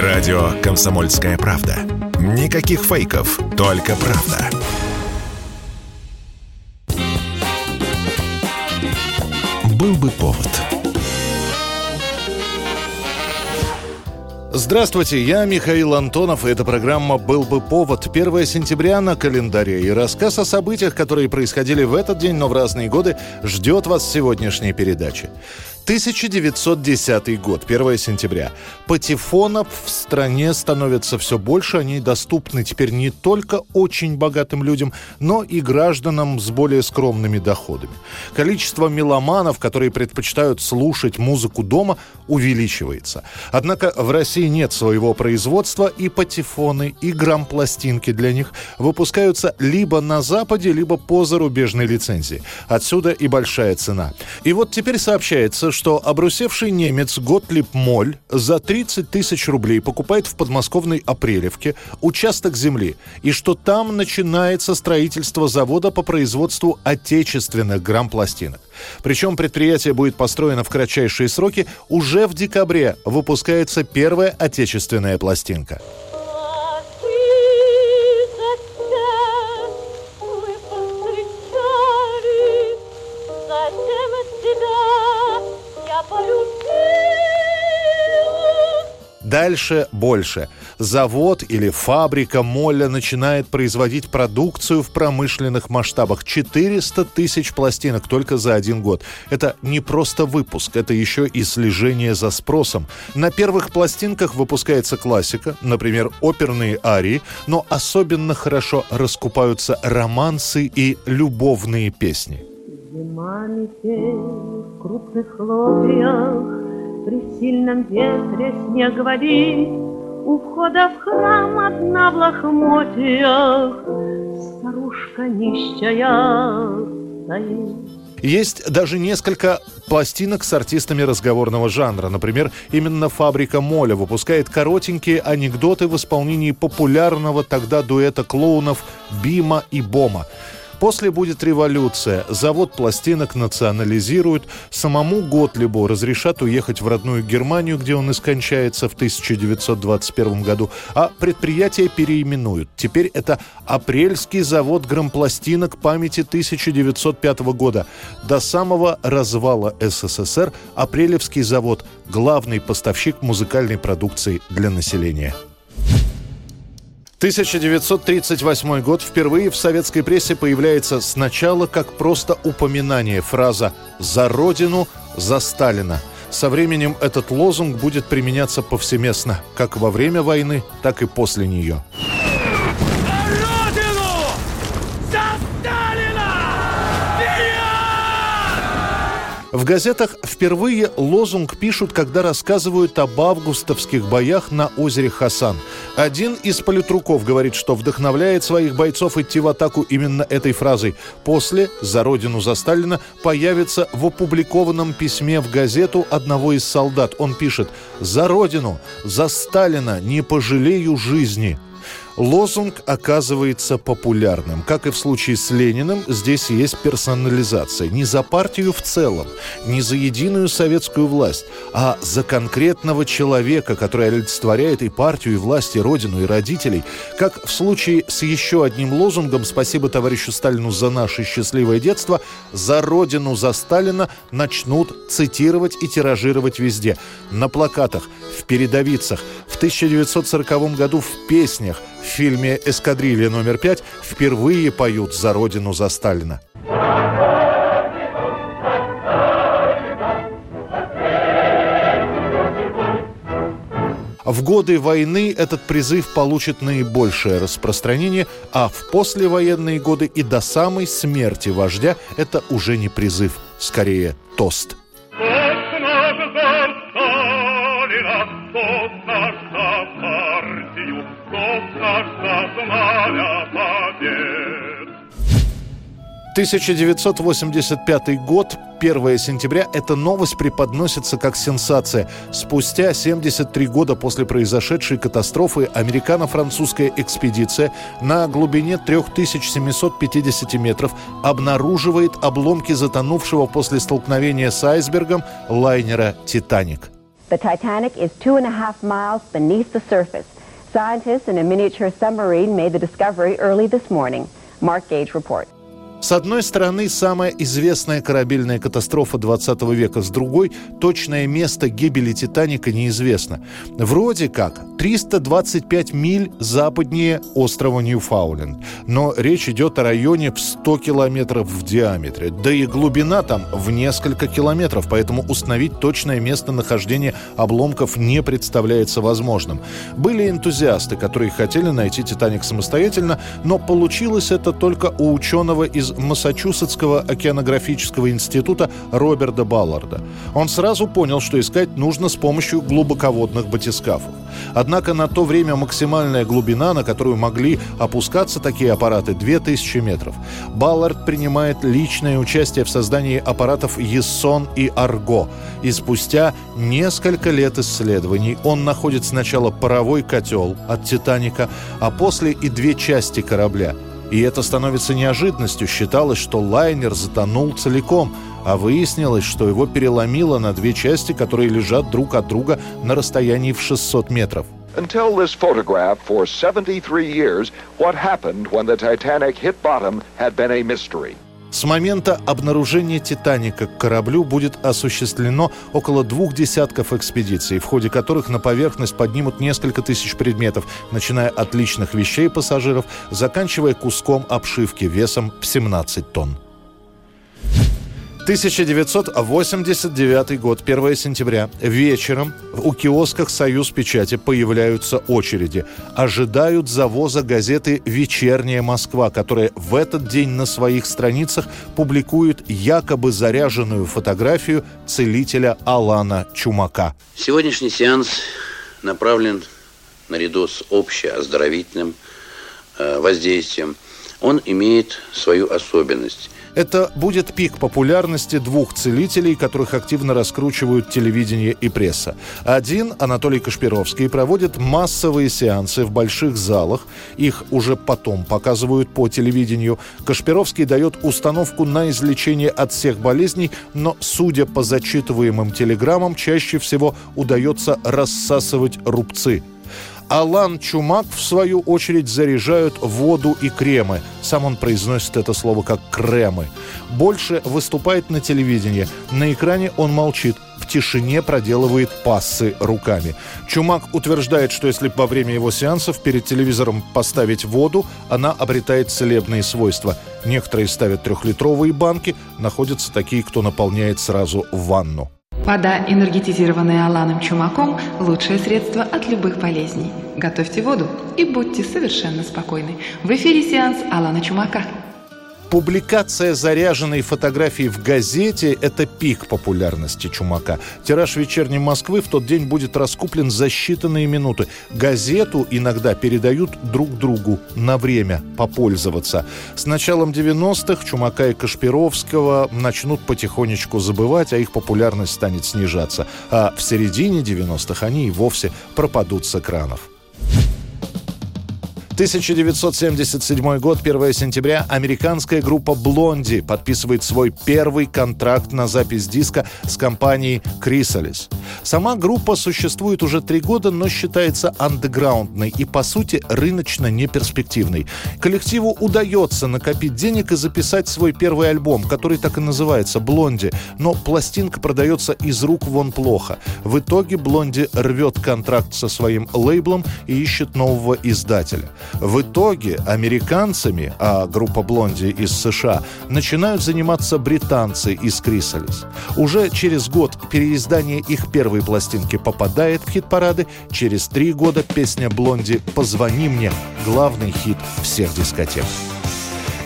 Радио «Комсомольская правда». Никаких фейков, только правда. Был бы повод. Здравствуйте, я Михаил Антонов, и эта программа «Был бы повод». 1 сентября на календаре, и рассказ о событиях, которые происходили в этот день, но в разные годы, ждет вас в сегодняшней передаче. 1910 год, 1 сентября. Патефонов в стране становится все больше. Они доступны теперь не только очень богатым людям, но и гражданам с более скромными доходами. Количество меломанов, которые предпочитают слушать музыку дома, увеличивается. Однако в России нет своего производства, и патефоны, и грамм-пластинки для них выпускаются либо на Западе, либо по зарубежной лицензии. Отсюда и большая цена. И вот теперь сообщается, что обрусевший немец Готлиб Моль за 30 тысяч рублей покупает в подмосковной Апрелевке участок земли, и что там начинается строительство завода по производству отечественных грамм-пластинок. Причем предприятие будет построено в кратчайшие сроки. Уже в декабре выпускается первая отечественная пластинка. Дальше больше. Завод или фабрика Молля начинает производить продукцию в промышленных масштабах. 400 тысяч пластинок только за один год. Это не просто выпуск, это еще и слежение за спросом. На первых пластинках выпускается классика, например, оперные арии, но особенно хорошо раскупаются романсы и любовные песни. Зима метель в крупных хлопьях при сильном ветре снег валит, У входа в храм одна в лохмотьях Старушка нищая стоит. Есть даже несколько пластинок с артистами разговорного жанра. Например, именно «Фабрика Моля» выпускает коротенькие анекдоты в исполнении популярного тогда дуэта клоунов Бима и Бома. После будет революция, завод пластинок национализируют, самому Готлибу разрешат уехать в родную Германию, где он и скончается в 1921 году, а предприятие переименуют. Теперь это Апрельский завод грампластинок памяти 1905 года. До самого развала СССР Апрелевский завод – главный поставщик музыкальной продукции для населения. 1938 год впервые в советской прессе появляется сначала как просто упоминание фраза «За Родину, за Сталина». Со временем этот лозунг будет применяться повсеместно, как во время войны, так и после нее. В газетах впервые лозунг пишут, когда рассказывают об августовских боях на озере Хасан. Один из политруков говорит, что вдохновляет своих бойцов идти в атаку именно этой фразой. После «За родину, за Сталина» появится в опубликованном письме в газету одного из солдат. Он пишет «За родину, за Сталина не пожалею жизни». Лозунг оказывается популярным. Как и в случае с Лениным, здесь есть персонализация. Не за партию в целом, не за единую советскую власть, а за конкретного человека, который олицетворяет и партию, и власть, и родину, и родителей. Как в случае с еще одним лозунгом «Спасибо товарищу Сталину за наше счастливое детство», «За родину, за Сталина» начнут цитировать и тиражировать везде. На плакатах, в передовицах, в 1940 году в песнях – в фильме «Эскадрилья номер пять» впервые поют «За Родину, за Сталина». В годы войны этот призыв получит наибольшее распространение, а в послевоенные годы и до самой смерти вождя это уже не призыв, скорее тост. Знамя побед. 1985 год, 1 сентября, эта новость преподносится как сенсация. Спустя 73 года после произошедшей катастрофы американо-французская экспедиция на глубине 3750 метров обнаруживает обломки затонувшего после столкновения с айсбергом лайнера «Титаник». The Titanic is two and a half miles beneath the surface. Scientists in a miniature submarine made the discovery early this morning. Mark Gage reports. С одной стороны, самая известная корабельная катастрофа 20 века, с другой – точное место гибели «Титаника» неизвестно. Вроде как 325 миль западнее острова Ньюфауленд. Но речь идет о районе в 100 километров в диаметре. Да и глубина там в несколько километров, поэтому установить точное местонахождение обломков не представляется возможным. Были энтузиасты, которые хотели найти «Титаник» самостоятельно, но получилось это только у ученого из Массачусетского океанографического института Роберта Балларда. Он сразу понял, что искать нужно с помощью глубоководных батискафов. Однако на то время максимальная глубина, на которую могли опускаться такие аппараты, 2000 метров. Баллард принимает личное участие в создании аппаратов Ессон и Арго. И спустя несколько лет исследований он находит сначала паровой котел от «Титаника», а после и две части корабля – и это становится неожиданностью. Считалось, что лайнер затонул целиком, а выяснилось, что его переломило на две части, которые лежат друг от друга на расстоянии в 600 метров. Until this photograph, for 73 years, what happened when the Titanic hit bottom had been a mystery. С момента обнаружения «Титаника» к кораблю будет осуществлено около двух десятков экспедиций, в ходе которых на поверхность поднимут несколько тысяч предметов, начиная от личных вещей пассажиров, заканчивая куском обшивки весом в 17 тонн. 1989 год, 1 сентября. Вечером у киосках «Союз печати» появляются очереди. Ожидают завоза газеты «Вечерняя Москва», которая в этот день на своих страницах публикует якобы заряженную фотографию целителя Алана Чумака. Сегодняшний сеанс направлен наряду с общеоздоровительным э, воздействием. Он имеет свою особенность – это будет пик популярности двух целителей, которых активно раскручивают телевидение и пресса. Один, Анатолий Кашпировский, проводит массовые сеансы в больших залах. Их уже потом показывают по телевидению. Кашпировский дает установку на излечение от всех болезней, но, судя по зачитываемым телеграммам, чаще всего удается рассасывать рубцы – Алан Чумак, в свою очередь, заряжают воду и кремы. Сам он произносит это слово как «кремы». Больше выступает на телевидении. На экране он молчит в тишине проделывает пассы руками. Чумак утверждает, что если во время его сеансов перед телевизором поставить воду, она обретает целебные свойства. Некоторые ставят трехлитровые банки, находятся такие, кто наполняет сразу ванну. Вода, энергетизированная Аланом Чумаком, лучшее средство от любых болезней. Готовьте воду и будьте совершенно спокойны. В эфире сеанс Алана Чумака. Публикация заряженной фотографии в газете – это пик популярности Чумака. Тираж «Вечерней Москвы» в тот день будет раскуплен за считанные минуты. Газету иногда передают друг другу на время попользоваться. С началом 90-х Чумака и Кашпировского начнут потихонечку забывать, а их популярность станет снижаться. А в середине 90-х они и вовсе пропадут с экранов. 1977 год, 1 сентября, американская группа Blondie подписывает свой первый контракт на запись диска с компанией Chrysalis. Сама группа существует уже три года, но считается андеграундной и, по сути, рыночно неперспективной. Коллективу удается накопить денег и записать свой первый альбом, который так и называется «Блонди», но пластинка продается из рук вон плохо. В итоге Блонди рвет контракт со своим лейблом и ищет нового издателя. В итоге американцами, а группа Блонди из США, начинают заниматься британцы из Крисалис. Уже через год переиздание их первой пластинки попадает в хит-парады, через три года песня Блонди «Позвони мне» — главный хит всех дискотек.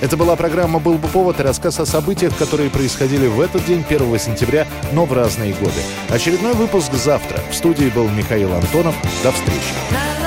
Это была программа «Был бы повод» и рассказ о событиях, которые происходили в этот день, 1 сентября, но в разные годы. Очередной выпуск завтра. В студии был Михаил Антонов. До встречи.